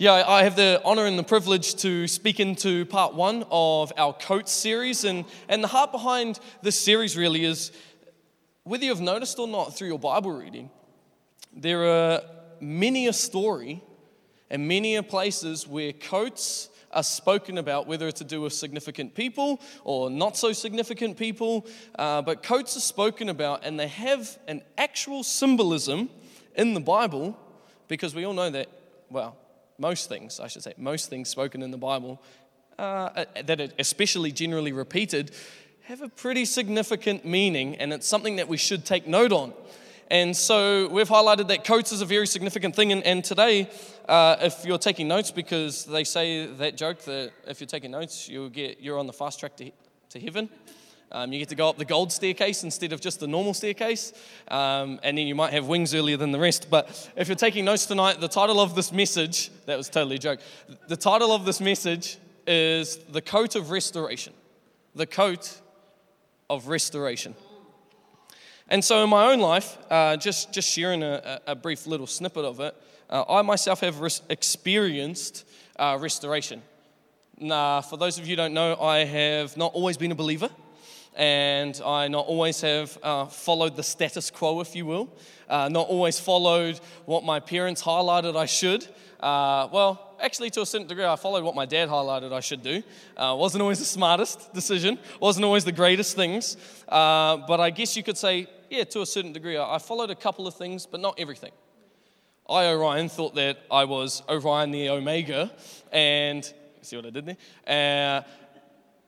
Yeah, I have the honor and the privilege to speak into part one of our coats series. And, and the heart behind this series really is whether you've noticed or not through your Bible reading, there are many a story and many a places where coats are spoken about, whether it's to do with significant people or not so significant people. Uh, but coats are spoken about, and they have an actual symbolism in the Bible because we all know that, well, most things, I should say, most things spoken in the Bible uh, that are especially generally repeated have a pretty significant meaning, and it's something that we should take note on. And so we've highlighted that coats is a very significant thing. And, and today, uh, if you're taking notes, because they say that joke that if you're taking notes, you'll get, you're on the fast track to, to heaven. Um, you get to go up the gold staircase instead of just the normal staircase, um, and then you might have wings earlier than the rest. But if you're taking notes tonight, the title of this message, that was totally a joke, the title of this message is The Coat of Restoration. The Coat of Restoration. And so, in my own life, uh, just, just sharing a, a, brief little snippet of it, uh, I myself have res- experienced uh, restoration. Now, for those of you who don't know, I have not always been a believer and I not always have uh, followed the status quo, if you will, uh, not always followed what my parents highlighted I should. Uh, well, actually, to a certain degree, I followed what my dad highlighted I should do. Uh, wasn't always the smartest decision, wasn't always the greatest things, uh, but I guess you could say, yeah, to a certain degree, I followed a couple of things, but not everything. I, Orion, thought that I was Orion the Omega, and see what I did there? Uh,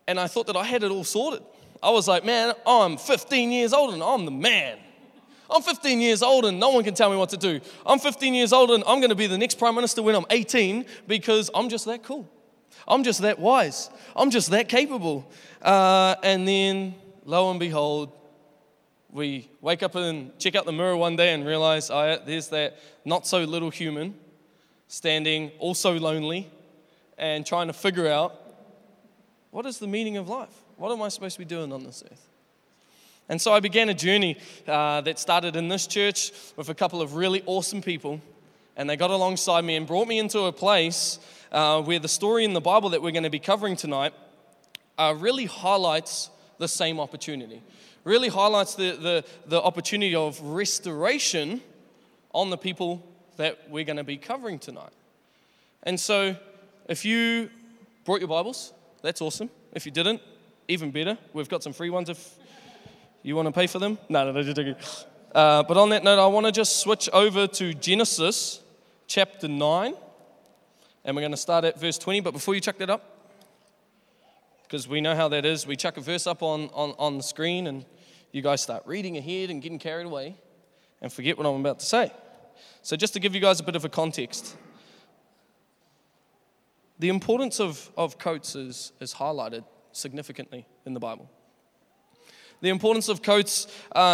and I thought that I had it all sorted. I was like, man, I'm 15 years old and I'm the man. I'm 15 years old and no one can tell me what to do. I'm 15 years old and I'm going to be the next prime minister when I'm 18 because I'm just that cool. I'm just that wise. I'm just that capable. Uh, and then, lo and behold, we wake up and check out the mirror one day and realize oh, there's that not so little human standing also lonely and trying to figure out what is the meaning of life? What am I supposed to be doing on this earth? And so I began a journey uh, that started in this church with a couple of really awesome people. And they got alongside me and brought me into a place uh, where the story in the Bible that we're going to be covering tonight uh, really highlights the same opportunity. Really highlights the, the, the opportunity of restoration on the people that we're going to be covering tonight. And so, if you brought your Bibles, that's awesome. If you didn't, even better. We've got some free ones if you want to pay for them. No, no, no, just joking. Uh, but on that note, I want to just switch over to Genesis chapter 9. And we're going to start at verse 20. But before you chuck that up, because we know how that is, we chuck a verse up on, on, on the screen and you guys start reading ahead and getting carried away and forget what I'm about to say. So, just to give you guys a bit of a context, the importance of, of coats is, is highlighted significantly in the Bible. The importance of coats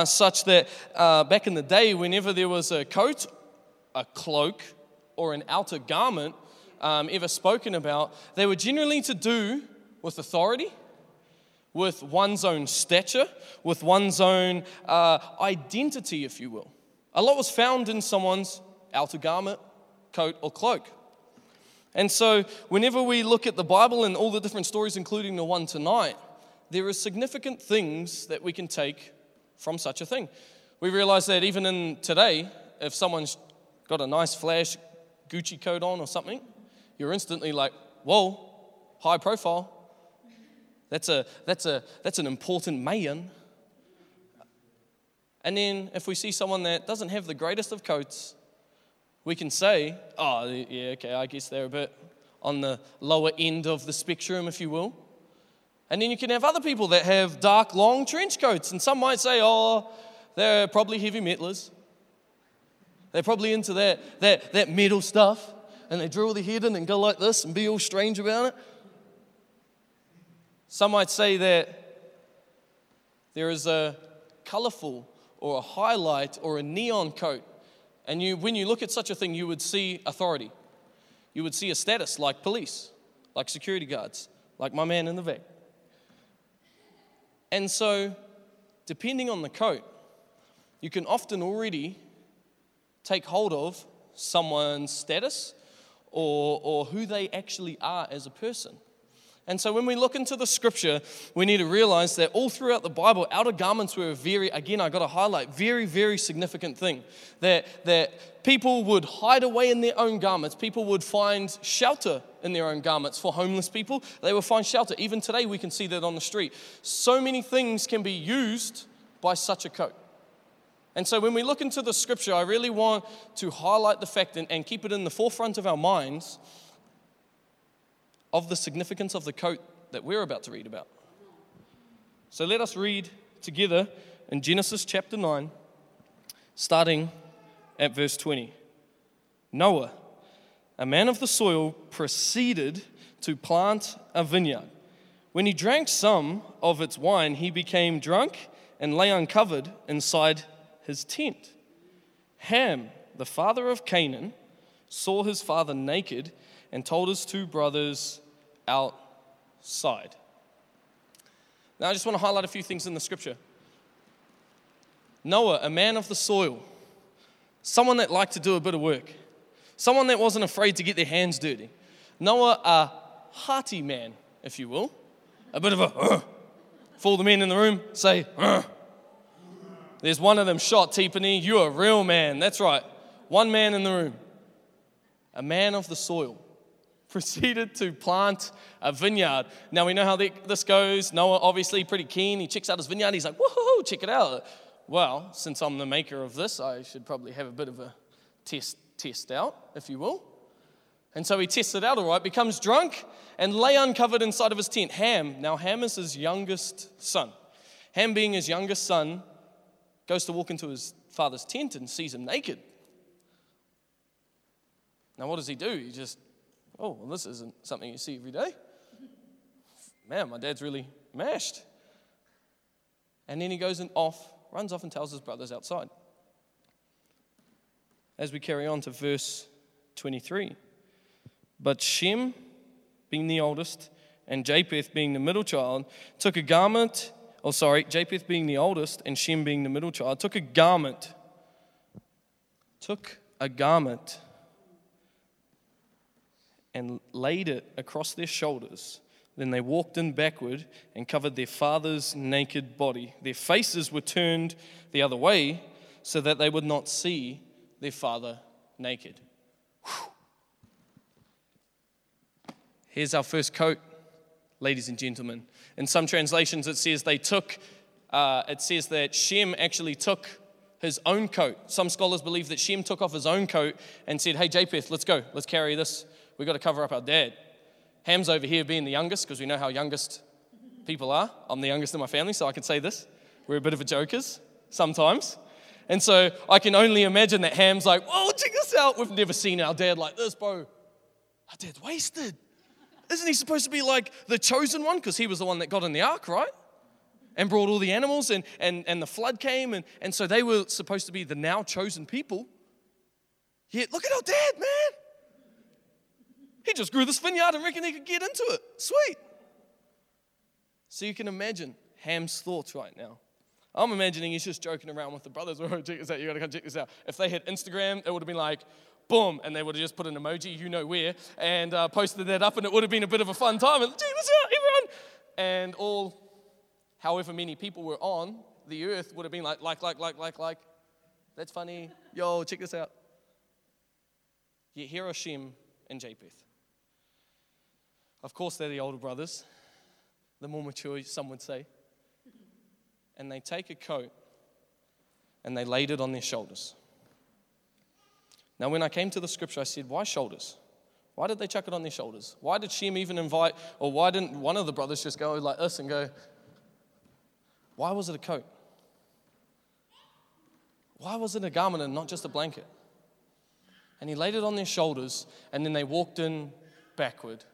such that uh, back in the day, whenever there was a coat, a cloak, or an outer garment um, ever spoken about, they were generally to do with authority, with one's own stature, with one's own uh, identity, if you will. A lot was found in someone's outer garment, coat, or cloak. And so, whenever we look at the Bible and all the different stories, including the one tonight, there are significant things that we can take from such a thing. We realize that even in today, if someone's got a nice flash Gucci coat on or something, you're instantly like, whoa, high profile. That's, a, that's, a, that's an important man. And then if we see someone that doesn't have the greatest of coats, we can say, oh, yeah, okay, I guess they're a bit on the lower end of the spectrum, if you will. And then you can have other people that have dark, long trench coats. And some might say, oh, they're probably heavy metalers. They're probably into that, that, that metal stuff. And they drill their head in and go like this and be all strange about it. Some might say that there is a colorful or a highlight or a neon coat and you, when you look at such a thing, you would see authority. You would see a status like police, like security guards, like my man in the back. And so, depending on the coat, you can often already take hold of someone's status or, or who they actually are as a person. And so when we look into the scripture, we need to realize that all throughout the Bible, outer garments were a very, again, I got to highlight, very, very significant thing. That, that people would hide away in their own garments. People would find shelter in their own garments. For homeless people, they would find shelter. Even today, we can see that on the street. So many things can be used by such a coat. And so when we look into the scripture, I really want to highlight the fact and, and keep it in the forefront of our minds of the significance of the coat that we're about to read about. So let us read together in Genesis chapter 9, starting at verse 20. Noah, a man of the soil, proceeded to plant a vineyard. When he drank some of its wine, he became drunk and lay uncovered inside his tent. Ham, the father of Canaan, saw his father naked and told his two brothers outside. Now, I just want to highlight a few things in the scripture. Noah, a man of the soil, someone that liked to do a bit of work, someone that wasn't afraid to get their hands dirty. Noah, a hearty man, if you will, a bit of a, uh, for the men in the room, say, uh. There's one of them shot, Tiffany. You're a real man. That's right. One man in the room. A man of the soil proceeded to plant a vineyard. Now we know how this goes. Noah, obviously, pretty keen. He checks out his vineyard. He's like, woohoo, check it out. Well, since I'm the maker of this, I should probably have a bit of a test, test out, if you will. And so he tests it out all right, becomes drunk, and lay uncovered inside of his tent. Ham, now Ham is his youngest son. Ham, being his youngest son, goes to walk into his father's tent and sees him naked. Now, what does he do? He just oh, well, this isn't something you see every day. Man, my dad's really mashed. And then he goes and off, runs off and tells his brothers outside. As we carry on to verse 23. But Shem, being the oldest, and Japheth being the middle child, took a garment, oh, sorry, Japheth being the oldest, and Shem being the middle child, took a garment, took a garment and laid it across their shoulders. Then they walked in backward and covered their father's naked body. Their faces were turned the other way so that they would not see their father naked. Whew. Here's our first coat, ladies and gentlemen. In some translations, it says they took, uh, it says that Shem actually took his own coat. Some scholars believe that Shem took off his own coat and said, Hey, Japheth, let's go, let's carry this We've got to cover up our dad. Ham's over here being the youngest because we know how youngest people are. I'm the youngest in my family, so I can say this. We're a bit of a jokers sometimes. And so I can only imagine that Ham's like, whoa, check this out. We've never seen our dad like this, bro. Our dad's wasted. Isn't he supposed to be like the chosen one? Because he was the one that got in the ark, right? And brought all the animals, and, and, and the flood came, and, and so they were supposed to be the now chosen people. Yet, look at our dad, man. He just grew this vineyard and reckoned he could get into it. Sweet. So you can imagine Ham's thoughts right now. I'm imagining he's just joking around with the brothers. Oh, check this out. You gotta come check this out. If they had Instagram, it would have been like, boom, and they would have just put an emoji, you know where, and uh, posted that up, and it would have been a bit of a fun time. And check this out, everyone. And all, however many people were on the earth, would have been like, like, like, like, like, like. That's funny. Yo, check this out. Are Shem and Japheth. Of course, they're the older brothers, the more mature, some would say. And they take a coat and they laid it on their shoulders. Now, when I came to the scripture, I said, Why shoulders? Why did they chuck it on their shoulders? Why did Shem even invite, or why didn't one of the brothers just go like this and go, Why was it a coat? Why was it a garment and not just a blanket? And he laid it on their shoulders, and then they walked in backward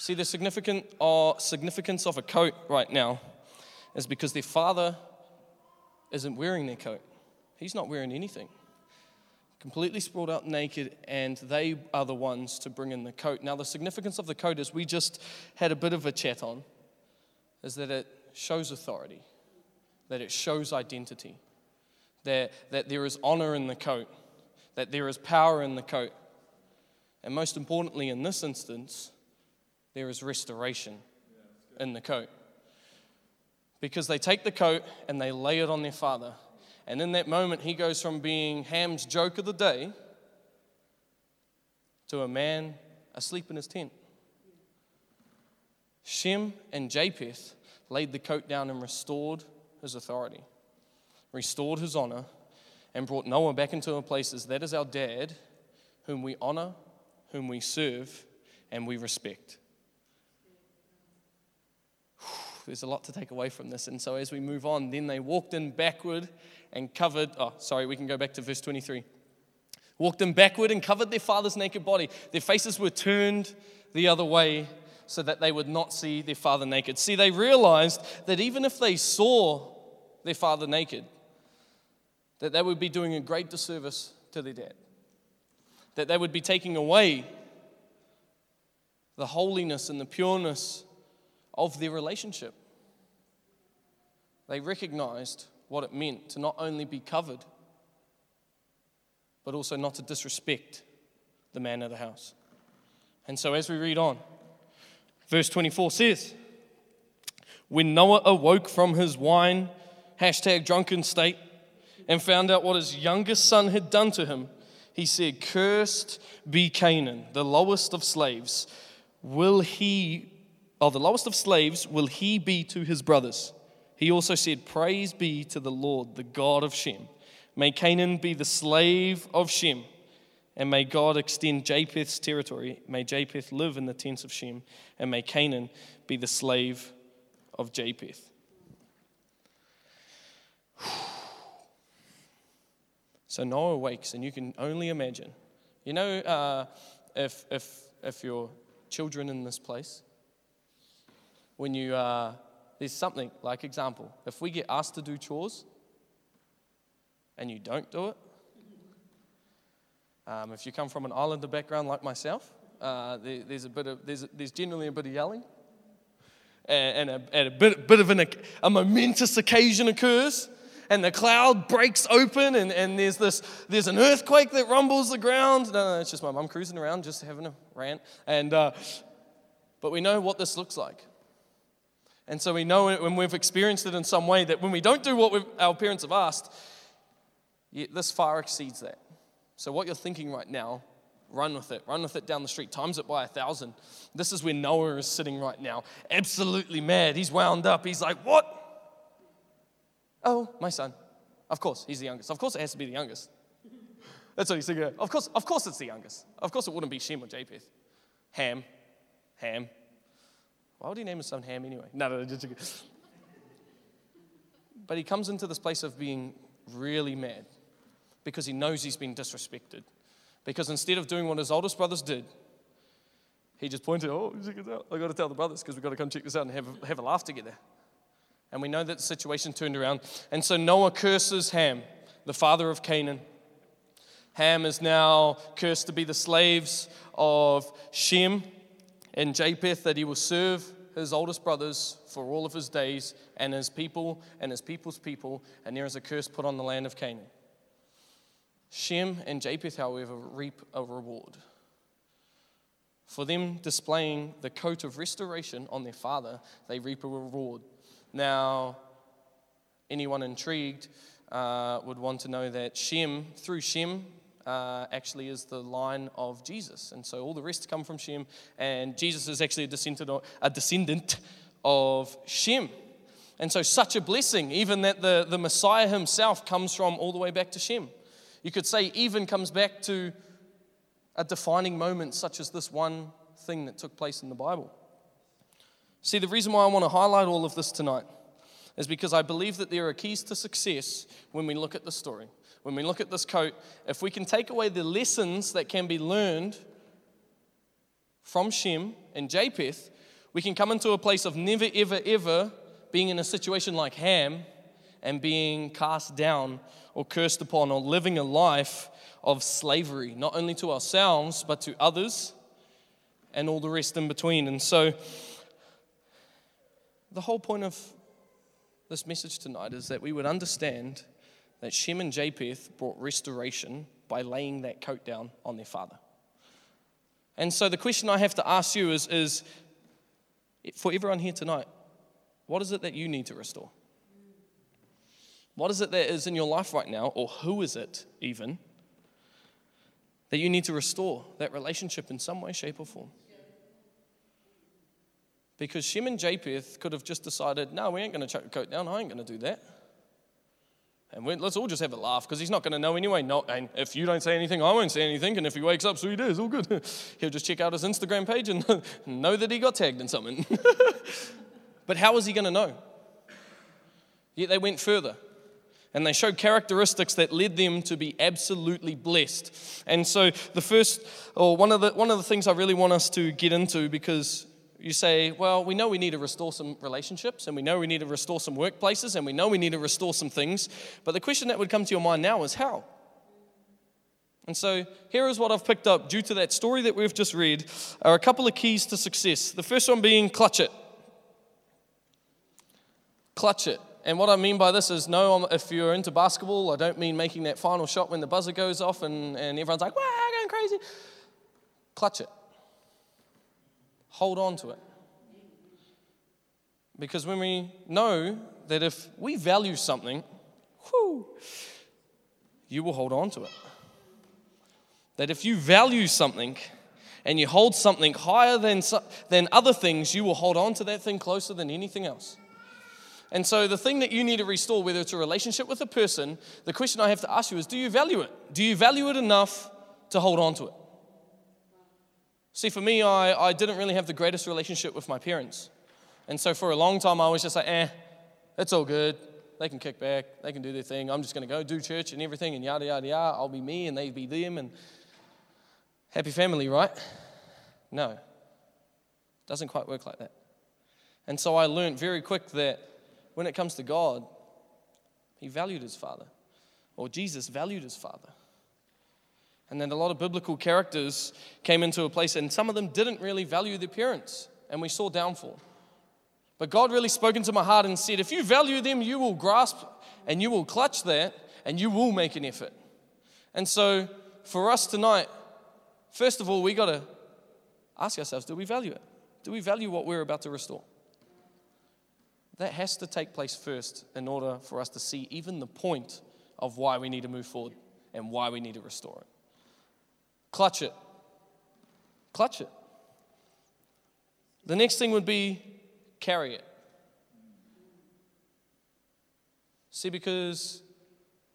See, the significant, uh, significance of a coat right now is because their father isn't wearing their coat. He's not wearing anything. Completely sprawled out naked, and they are the ones to bring in the coat. Now, the significance of the coat, as we just had a bit of a chat on, is that it shows authority, that it shows identity, that, that there is honor in the coat, that there is power in the coat. And most importantly, in this instance, there is restoration in the coat. Because they take the coat and they lay it on their father. And in that moment, he goes from being Ham's joke of the day to a man asleep in his tent. Shem and Japheth laid the coat down and restored his authority, restored his honor, and brought Noah back into a place as that is our dad, whom we honor, whom we serve, and we respect. There's a lot to take away from this. And so as we move on, then they walked in backward and covered. Oh, sorry, we can go back to verse 23. Walked in backward and covered their father's naked body. Their faces were turned the other way so that they would not see their father naked. See, they realized that even if they saw their father naked, that they would be doing a great disservice to their dad. That they would be taking away the holiness and the pureness of their relationship. They recognized what it meant to not only be covered, but also not to disrespect the man of the house. And so, as we read on, verse 24 says, When Noah awoke from his wine, hashtag drunken state, and found out what his youngest son had done to him, he said, Cursed be Canaan, the lowest of slaves. Will he, or the lowest of slaves, will he be to his brothers? He also said, Praise be to the Lord, the God of Shem. May Canaan be the slave of Shem, and may God extend Japheth's territory. May Japheth live in the tents of Shem, and may Canaan be the slave of Japheth. So Noah wakes, and you can only imagine. You know, uh, if, if, if your children in this place, when you, uh, there's something, like example, if we get asked to do chores and you don't do it, um, if you come from an islander background like myself, uh, there, there's, a bit of, there's, there's generally a bit of yelling. And, a, and a, bit, bit of an, a momentous occasion occurs and the cloud breaks open and, and there's this there's an earthquake that rumbles the ground. No, no, it's just my mum cruising around, just having a rant. And uh, but we know what this looks like. And so we know when we've experienced it in some way that when we don't do what our parents have asked, this far exceeds that. So what you're thinking right now, run with it. Run with it down the street. Times it by a thousand. This is where Noah is sitting right now. Absolutely mad. He's wound up. He's like, what? Oh, my son. Of course, he's the youngest. Of course, it has to be the youngest. That's what he's thinking. Of course, of course, it's the youngest. Of course, it wouldn't be Shem or Japheth. Ham. Ham. Why would he name his son Ham anyway? No, no, no. Just, but he comes into this place of being really mad because he knows he's been disrespected. Because instead of doing what his oldest brothers did, he just pointed, oh, check this out. I've got to tell the brothers because we've got to come check this out and have, have a laugh together. And we know that the situation turned around. And so Noah curses Ham, the father of Canaan. Ham is now cursed to be the slaves of Shem and Japheth, that he will serve his oldest brothers for all of his days, and his people and his people's people, and there is a curse put on the land of Canaan. Shem and Japheth, however, reap a reward. For them displaying the coat of restoration on their father, they reap a reward. Now, anyone intrigued uh, would want to know that Shem, through Shem, uh, actually is the line of Jesus. And so all the rest come from Shem, and Jesus is actually a descendant of, a descendant of Shem. And so, such a blessing, even that the, the Messiah himself comes from all the way back to Shem. You could say, even comes back to a defining moment, such as this one thing that took place in the Bible. See, the reason why I want to highlight all of this tonight is because I believe that there are keys to success when we look at the story. When we look at this coat, if we can take away the lessons that can be learned from Shem and Japheth, we can come into a place of never, ever, ever being in a situation like Ham and being cast down or cursed upon or living a life of slavery, not only to ourselves, but to others and all the rest in between. And so, the whole point of this message tonight is that we would understand that Shem and Japheth brought restoration by laying that coat down on their father. And so the question I have to ask you is, is for everyone here tonight, what is it that you need to restore? What is it that is in your life right now, or who is it even, that you need to restore that relationship in some way, shape, or form? Because Shem and Japheth could have just decided, no, we ain't going to chuck the coat down. I ain't going to do that. And let's all just have a laugh because he's not going to know anyway. Not, and if you don't say anything, I won't say anything. And if he wakes up, so he does, all good. He'll just check out his Instagram page and know that he got tagged in something. but how is he going to know? Yet they went further and they showed characteristics that led them to be absolutely blessed. And so, the first, or one of the, one of the things I really want us to get into because you say, well, we know we need to restore some relationships, and we know we need to restore some workplaces, and we know we need to restore some things. But the question that would come to your mind now is how? And so here is what I've picked up due to that story that we've just read are a couple of keys to success. The first one being clutch it. Clutch it. And what I mean by this is no, if you're into basketball, I don't mean making that final shot when the buzzer goes off and, and everyone's like, wow, going crazy. Clutch it. Hold on to it. Because when we know that if we value something, whew, you will hold on to it. That if you value something and you hold something higher than, than other things, you will hold on to that thing closer than anything else. And so, the thing that you need to restore, whether it's a relationship with a person, the question I have to ask you is do you value it? Do you value it enough to hold on to it? See, for me, I, I didn't really have the greatest relationship with my parents. And so for a long time, I was just like, eh, it's all good. They can kick back. They can do their thing. I'm just going to go do church and everything and yada, yada, yada. I'll be me and they be them and happy family, right? No. Doesn't quite work like that. And so I learned very quick that when it comes to God, he valued his father, or Jesus valued his father. And then a lot of biblical characters came into a place, and some of them didn't really value their parents, and we saw downfall. But God really spoke into my heart and said, If you value them, you will grasp and you will clutch that, and you will make an effort. And so, for us tonight, first of all, we got to ask ourselves do we value it? Do we value what we're about to restore? That has to take place first in order for us to see even the point of why we need to move forward and why we need to restore it. Clutch it. Clutch it. The next thing would be carry it. See, because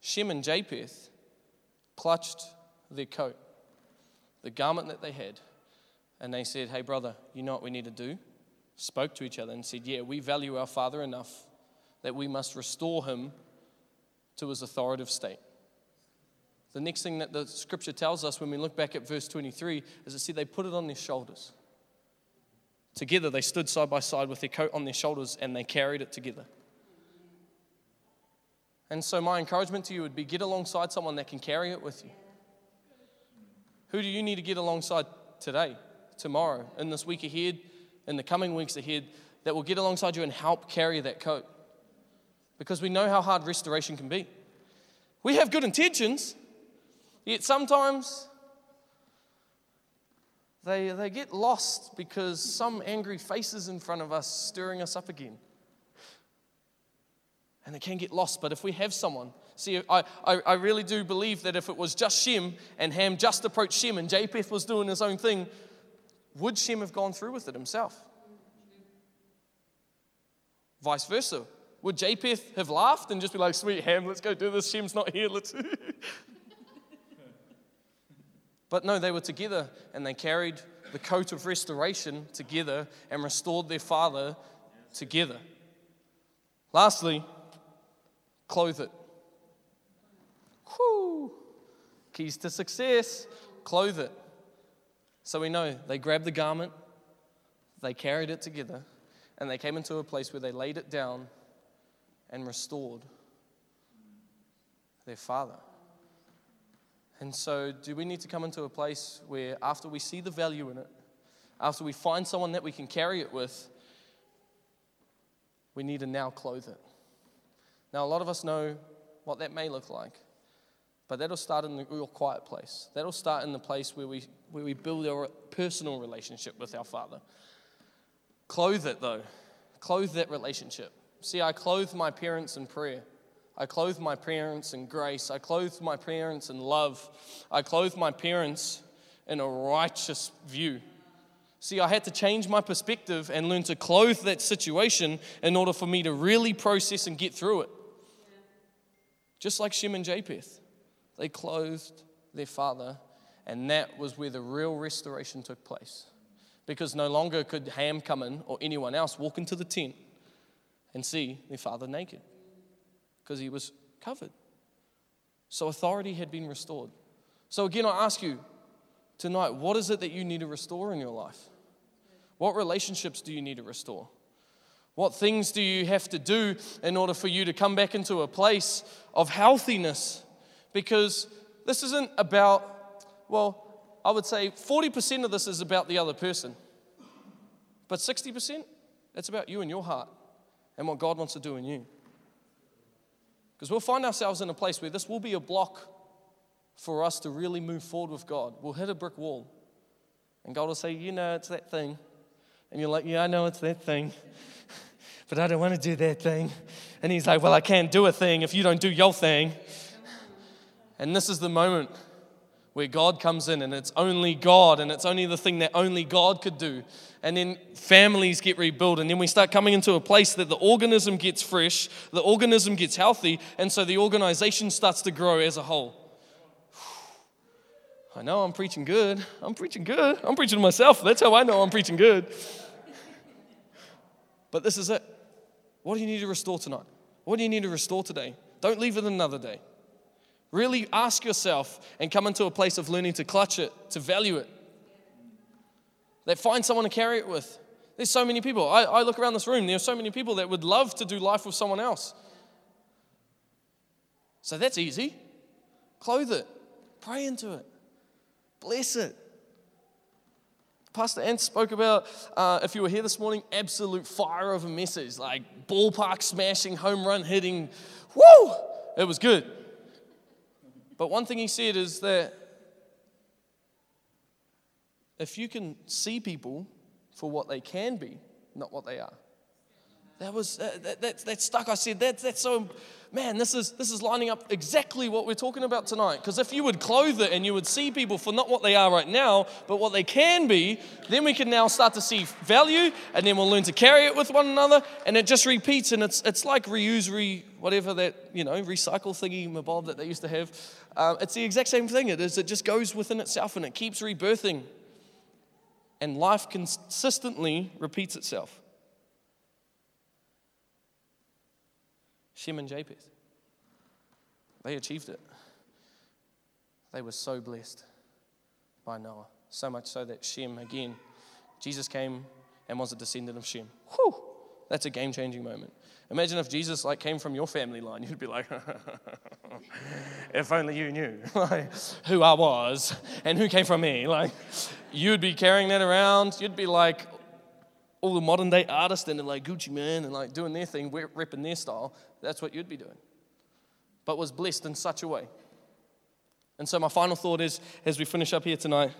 Shem and Japheth clutched their coat, the garment that they had, and they said, Hey, brother, you know what we need to do? Spoke to each other and said, Yeah, we value our father enough that we must restore him to his authoritative state. The next thing that the scripture tells us when we look back at verse 23 is it said they put it on their shoulders. Together, they stood side by side with their coat on their shoulders and they carried it together. And so, my encouragement to you would be get alongside someone that can carry it with you. Who do you need to get alongside today, tomorrow, in this week ahead, in the coming weeks ahead, that will get alongside you and help carry that coat? Because we know how hard restoration can be. We have good intentions, Yet sometimes they, they get lost because some angry faces in front of us stirring us up again. And they can get lost, but if we have someone, see, I, I, I really do believe that if it was just Shem and Ham just approached Shem and Japheth was doing his own thing, would Shem have gone through with it himself? Vice versa. Would Japheth have laughed and just be like, sweet Ham, let's go do this, Shem's not here, let's. But no, they were together and they carried the coat of restoration together and restored their father together. Lastly, clothe it. Whew. Keys to success, clothe it. So we know they grabbed the garment, they carried it together, and they came into a place where they laid it down and restored their father. And so, do we need to come into a place where, after we see the value in it, after we find someone that we can carry it with, we need to now clothe it? Now, a lot of us know what that may look like. But that'll start in the real quiet place. That'll start in the place where we, where we build our personal relationship with our Father. Clothe it, though. Clothe that relationship. See, I clothe my parents in prayer. I clothe my parents in grace. I clothe my parents in love. I clothe my parents in a righteous view. See, I had to change my perspective and learn to clothe that situation in order for me to really process and get through it. Just like Shem and Japheth, they clothed their father, and that was where the real restoration took place. Because no longer could Ham come in or anyone else walk into the tent and see their father naked because he was covered. So authority had been restored. So again, I ask you tonight what is it that you need to restore in your life? What relationships do you need to restore? What things do you have to do in order for you to come back into a place of healthiness? Because this isn't about, well, I would say 40% of this is about the other person. But 60%, it's about you and your heart and what God wants to do in you. Because we'll find ourselves in a place where this will be a block for us to really move forward with God. We'll hit a brick wall. And God will say, You know, it's that thing. And you're like, Yeah, I know it's that thing. but I don't want to do that thing. And He's like, Well, I can't do a thing if you don't do your thing. And this is the moment where God comes in and it's only God and it's only the thing that only God could do. And then families get rebuilt, and then we start coming into a place that the organism gets fresh, the organism gets healthy, and so the organization starts to grow as a whole. I know I'm preaching good. I'm preaching good. I'm preaching to myself. That's how I know I'm preaching good. But this is it. What do you need to restore tonight? What do you need to restore today? Don't leave it another day. Really ask yourself and come into a place of learning to clutch it, to value it. That find someone to carry it with. There's so many people. I, I look around this room, there are so many people that would love to do life with someone else. So that's easy. Clothe it, pray into it, bless it. Pastor Ant spoke about, uh, if you were here this morning, absolute fire of a message, like ballpark smashing, home run hitting. Woo! It was good. But one thing he said is that if you can see people for what they can be, not what they are. That was that, that, that stuck. I said that that's so man. This is this is lining up exactly what we're talking about tonight. Because if you would clothe it and you would see people for not what they are right now, but what they can be, then we can now start to see value, and then we'll learn to carry it with one another, and it just repeats. And it's it's like reuse, re whatever that you know recycle thingy, mabob that they used to have. Um, it's the exact same thing. It is. It just goes within itself, and it keeps rebirthing. And life consistently repeats itself. Shem and Japheth. They achieved it. They were so blessed by Noah. So much so that Shem, again, Jesus came and was a descendant of Shem. Whew, that's a game changing moment. Imagine if Jesus like came from your family line. You'd be like, if only you knew like, who I was and who came from me. Like, you'd be carrying that around. You'd be like, all the modern day artists and like Gucci Mane and like doing their thing, ripping their style. That's what you'd be doing. But was blessed in such a way. And so, my final thought is as we finish up here tonight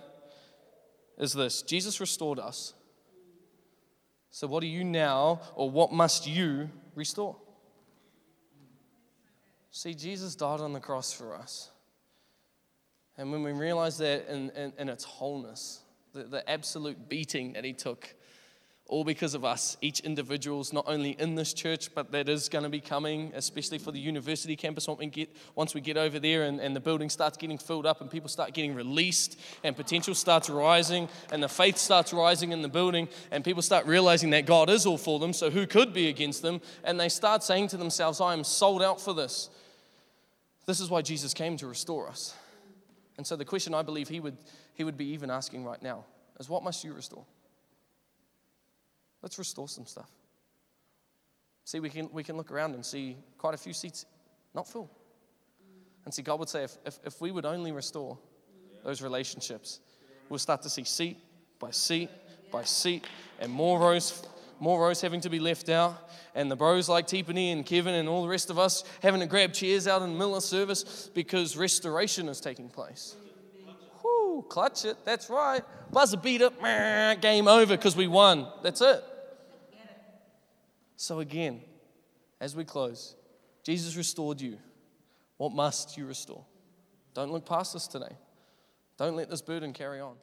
is this Jesus restored us. So, what do you now, or what must you restore? See, Jesus died on the cross for us. And when we realize that in, in, in its wholeness, the, the absolute beating that he took all because of us, each individuals, not only in this church, but that is going to be coming, especially for the university campus once we get, once we get over there and, and the building starts getting filled up and people start getting released and potential starts rising and the faith starts rising in the building and people start realizing that God is all for them, so who could be against them? And they start saying to themselves, I am sold out for this. This is why Jesus came to restore us. And so the question I believe he would, he would be even asking right now is, What must you restore? Let's restore some stuff. See, we can, we can look around and see quite a few seats not full. And see, God would say, if, if, if we would only restore those relationships, we'll start to see seat by seat by seat and more rows more rows having to be left out, and the bros like Tiffany and Kevin and all the rest of us having to grab chairs out in the middle of service because restoration is taking place. Clutch it, that's right. Buzzer beat it, game over because we won. That's it. So, again, as we close, Jesus restored you. What must you restore? Don't look past this today. Don't let this burden carry on.